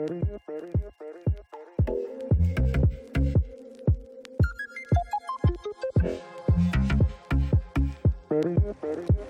Ready? Ready?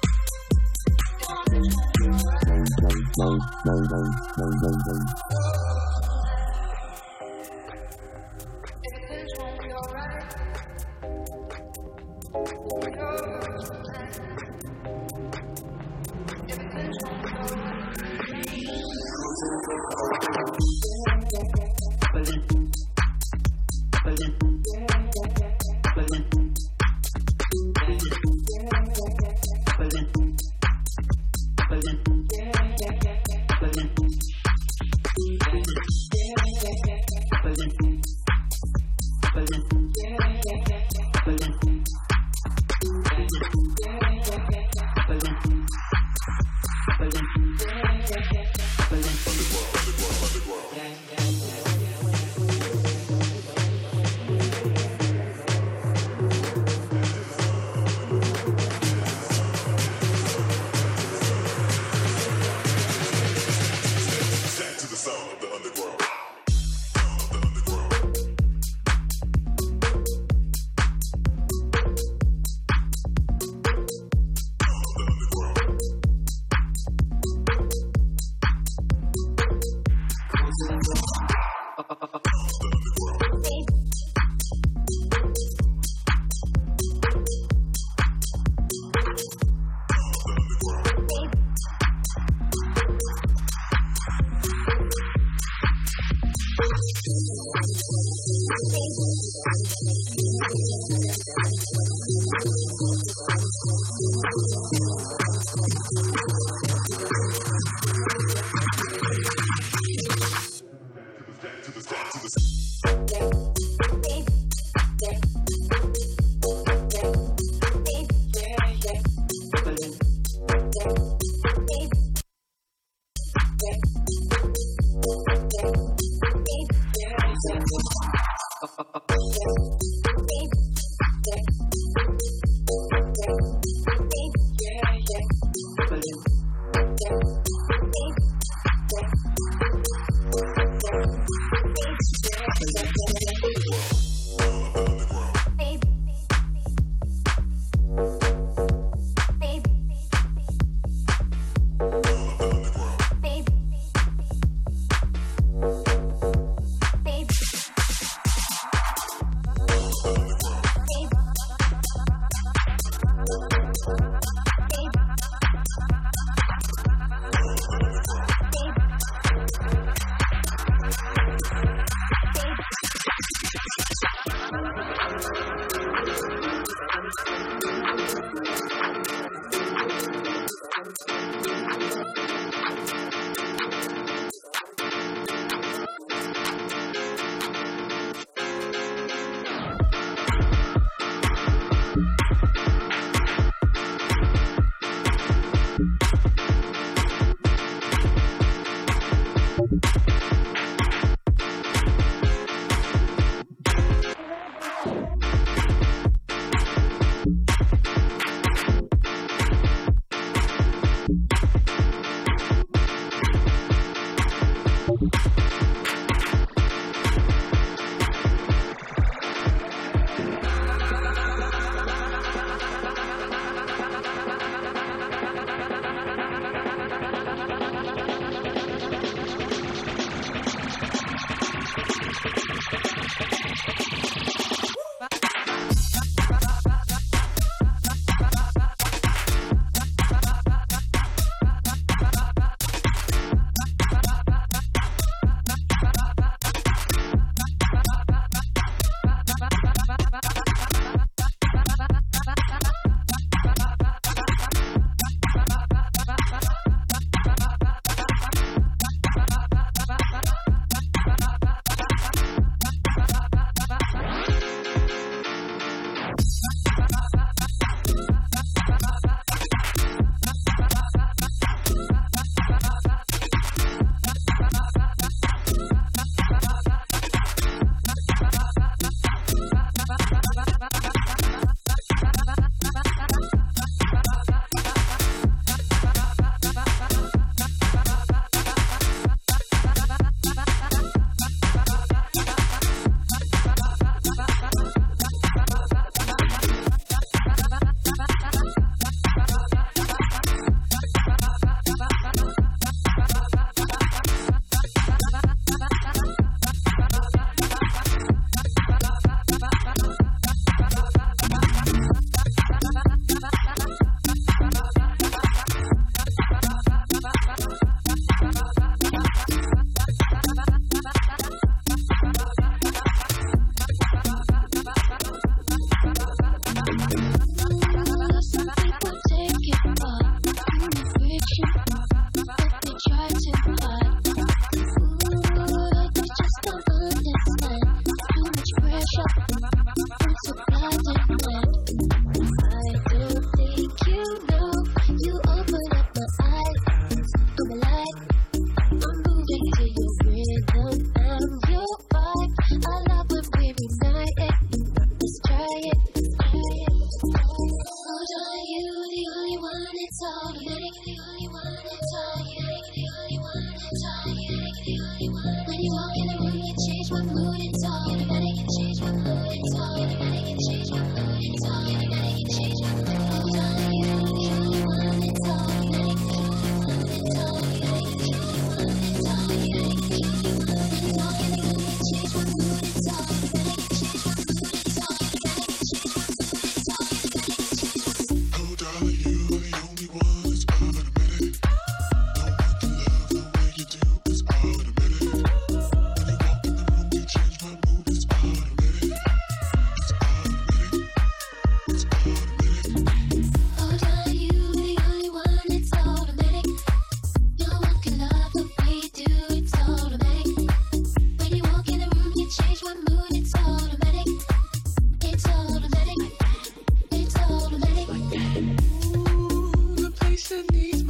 Thank you. destiny.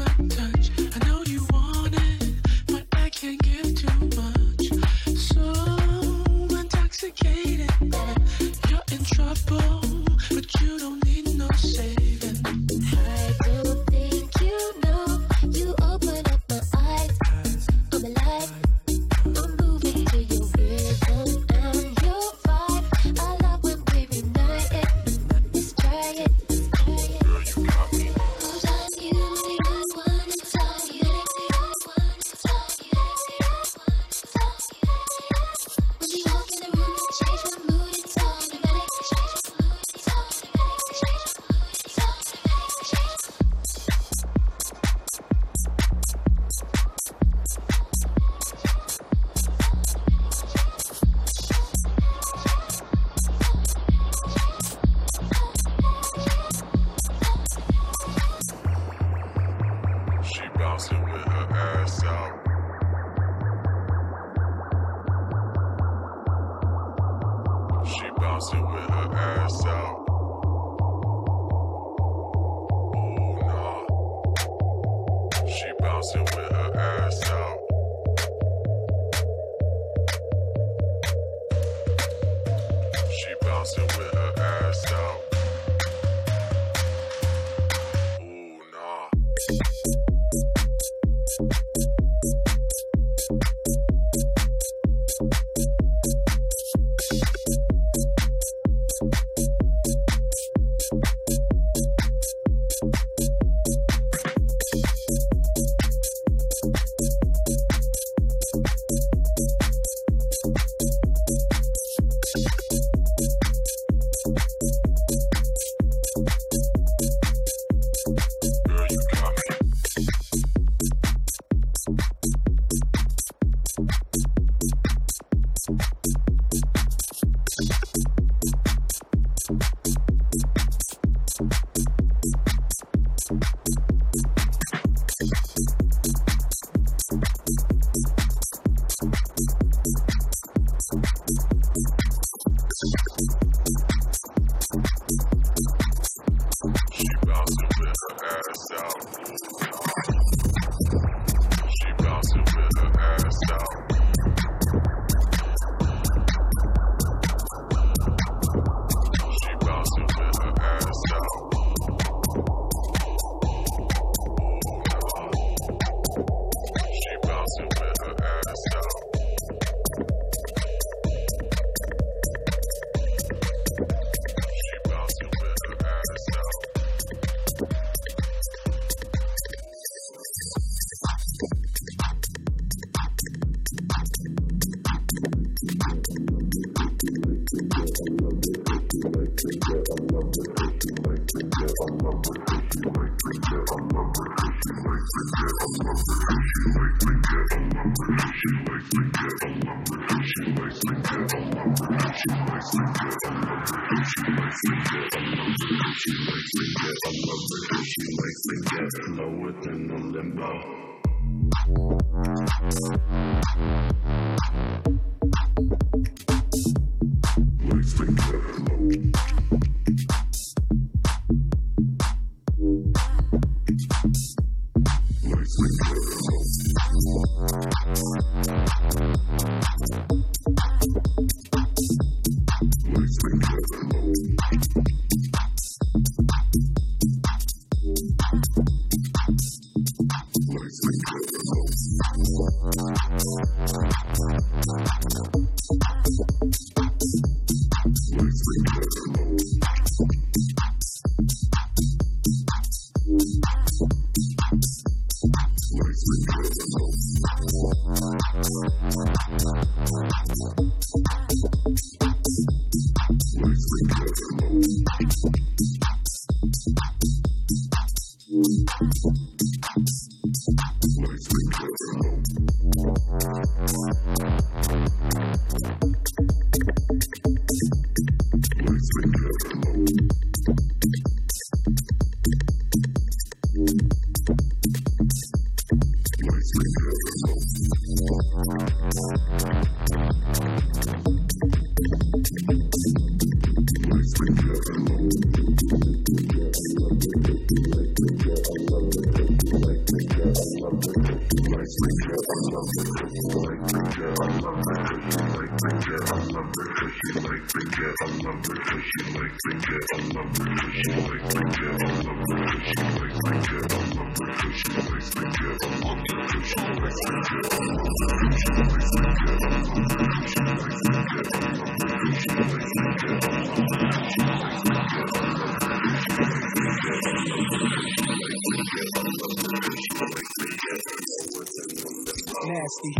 Nasty.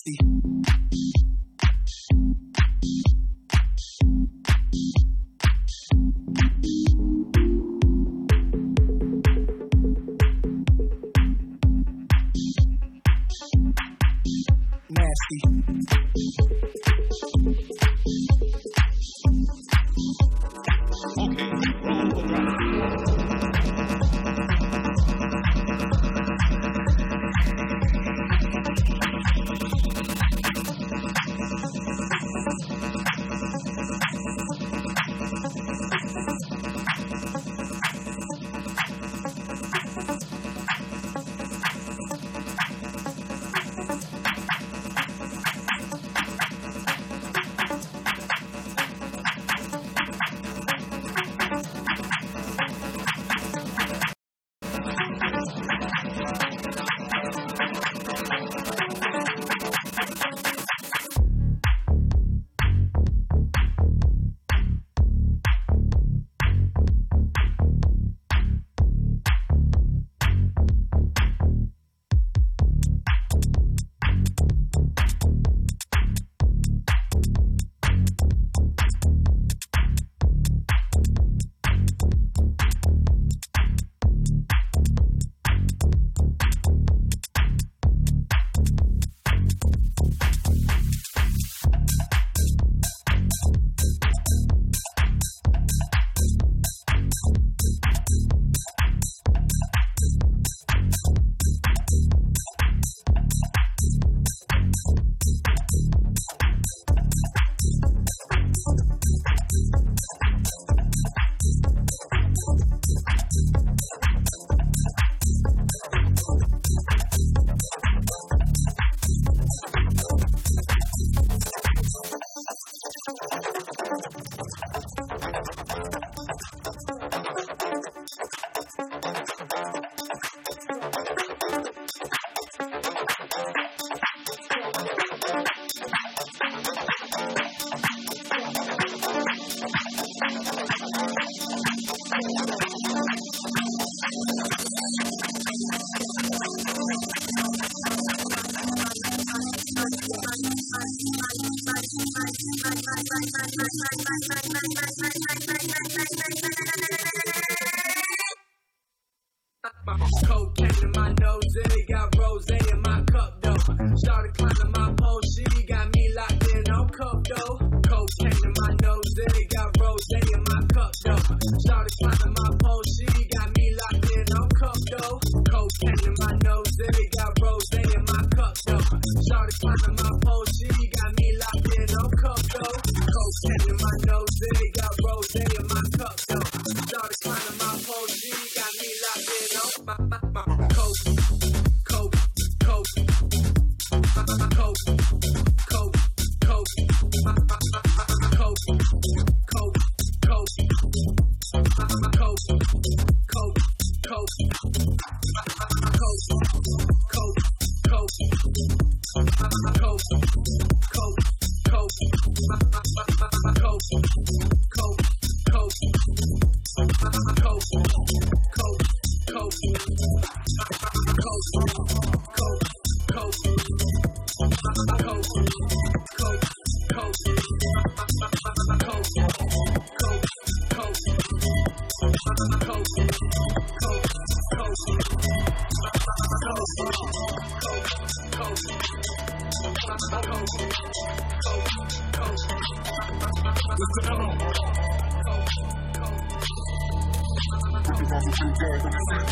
the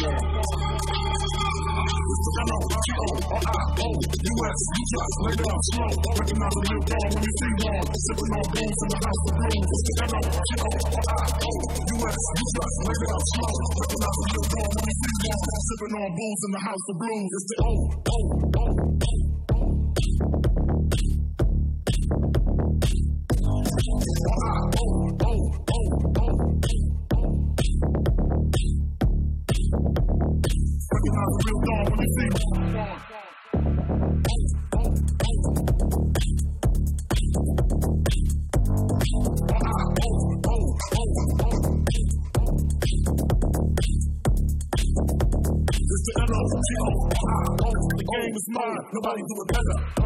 I'm on T-O or I-O U.S. You just laid off slow Recognize a new dog when you see one Sipping on booze in the house of blues I'm on T-O or I-O U.S. You just laid off slow Recognize a new dog when you see one Sipping on booze in the house of blues It's the O, O, O, O, O Nobody do it better.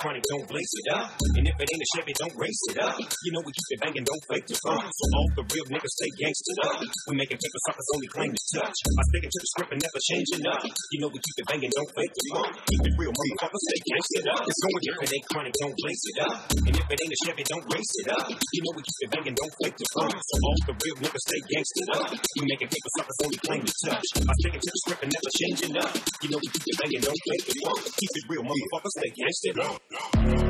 Chronic, don't blaze it up. And if it ain't a Chevy, don't race it up. You know we keep it banging, don't fake the fun. So all the real niggas stay gangsta up. We making paper suckers only claim to touch. I stick it to the script and never changing up. You know we keep it banging, don't fake the fun. Keep it real, motherfuckers stay gangsta up. It's only if it ain't chronic, don't blaze it up. And if it ain't a Chevy, don't race it up. You know we keep it banging, don't fake the fun. So all the real niggas stay gangsta up. We making paper suckers only claim to touch. I stick it to the script and never changing up. You know we keep it banging, don't fake the fun. Keep it real, motherfuckers stay gangsta up. Yeah.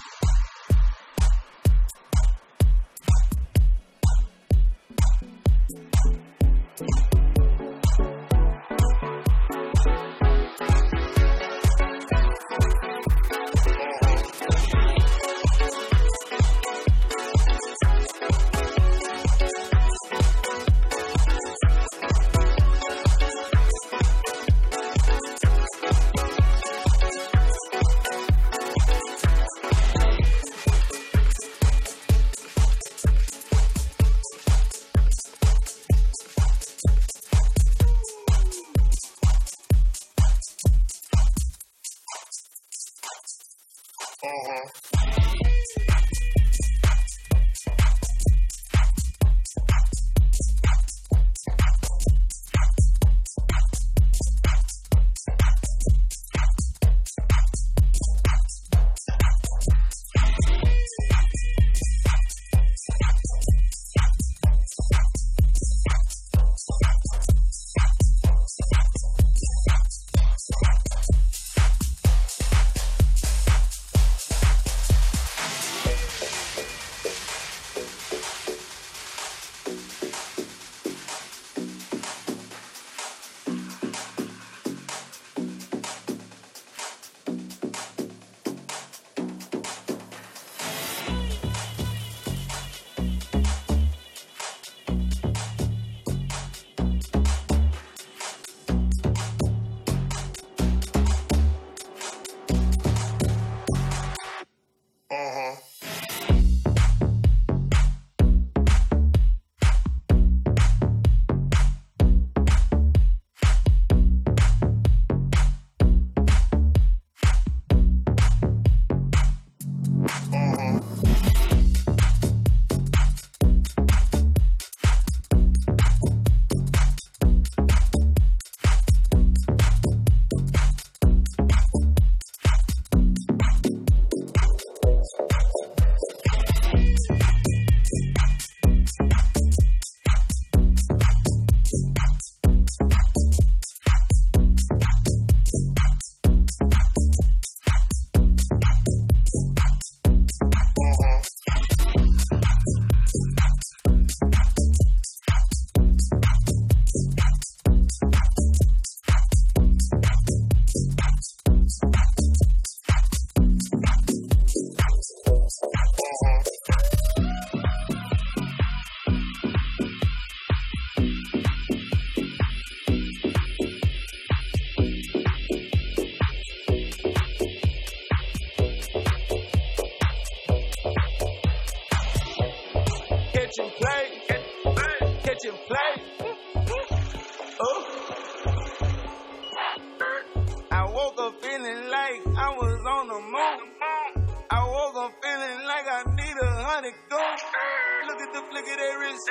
flick of their wrist.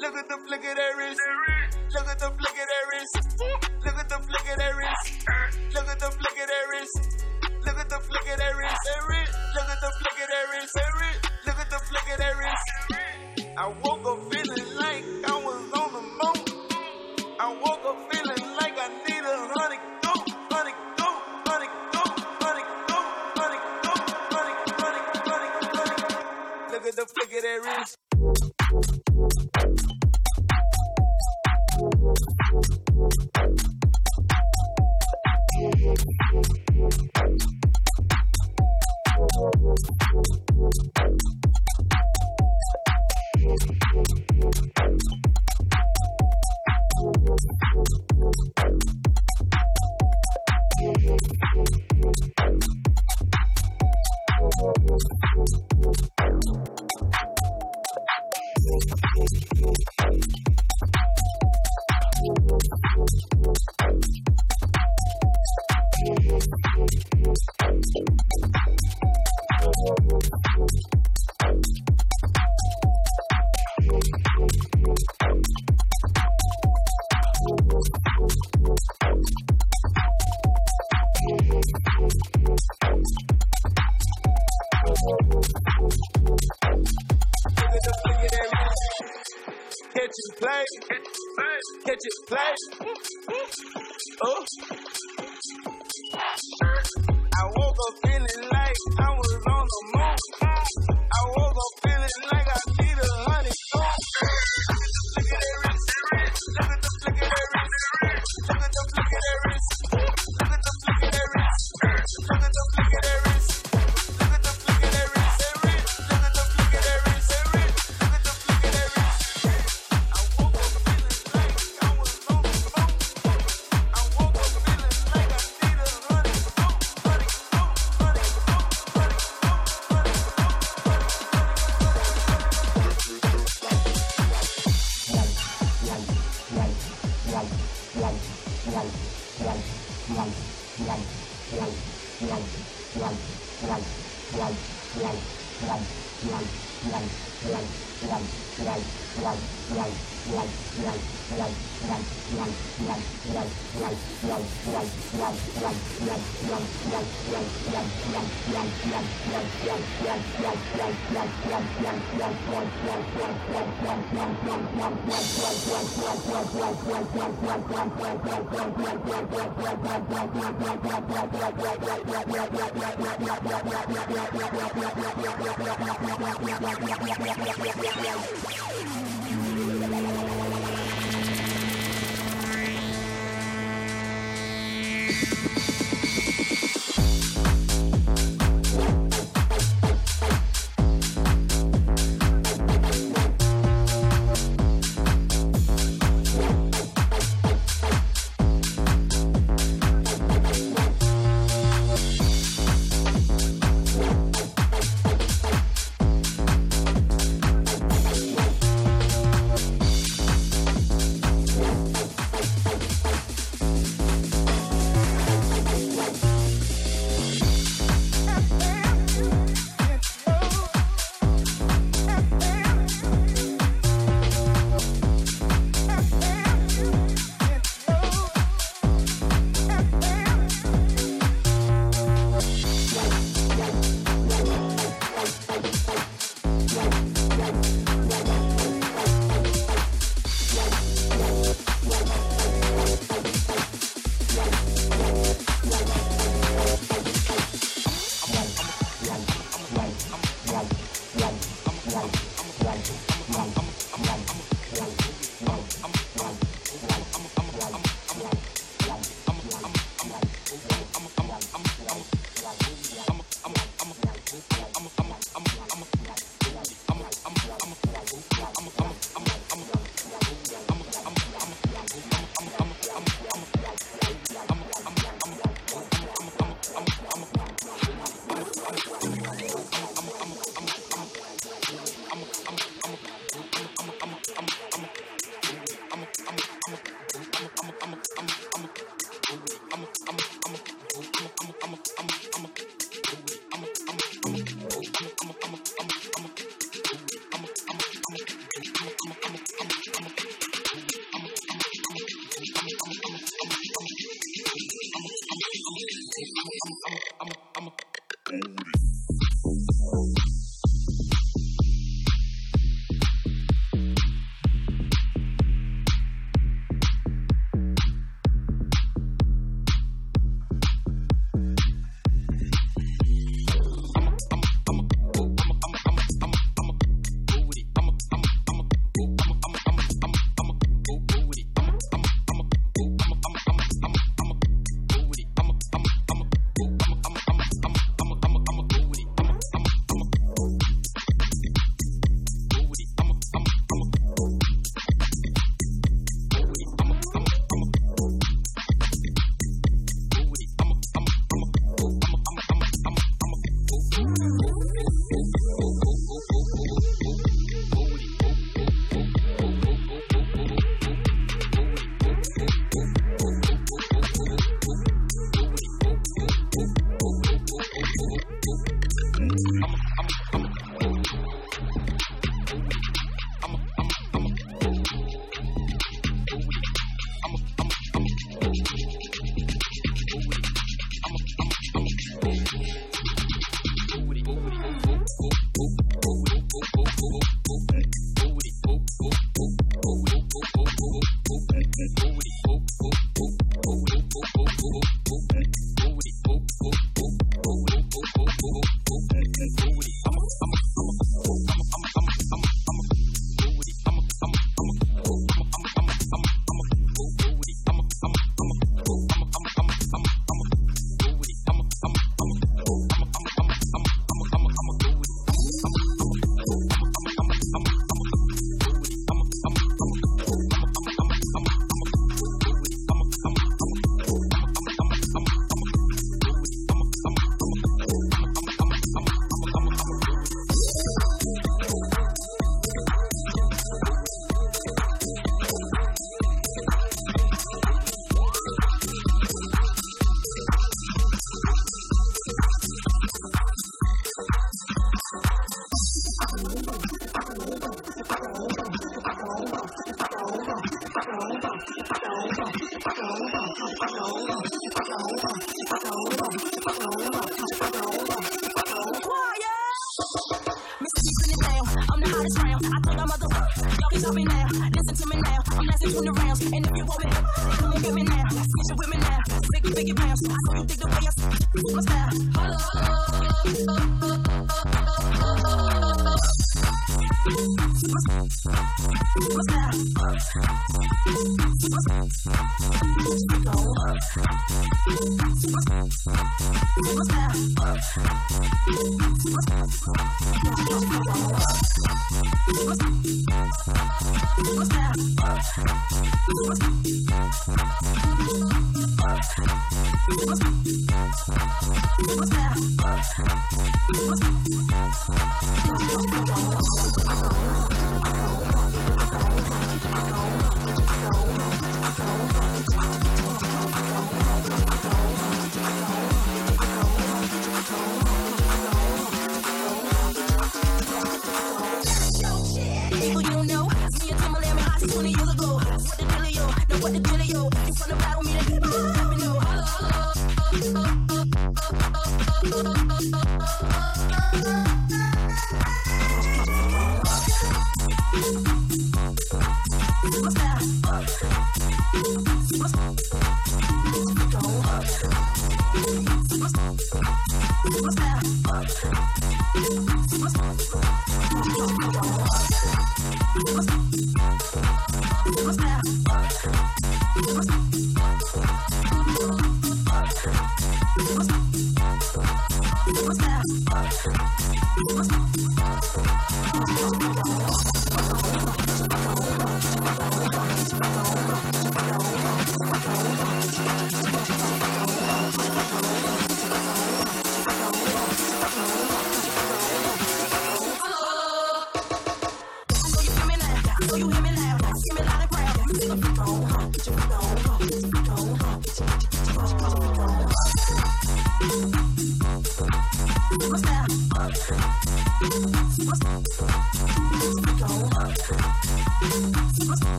Look at the flick of their wrist. Look at the flick of their wrist. Look at the flick of their wrist. Look at the flick of their wrist. Look at the flick of their wrist. Look at the flick of their wrist. Look at the flick of their wrist. I woke up feeling like I was on the moon. I woke up feeling like I need a hundred gold. Hundred gold. Hundred gold. Hundred gold. Hundred gold. Hundred hundred hundred hundred. Look at the flick of their wrist.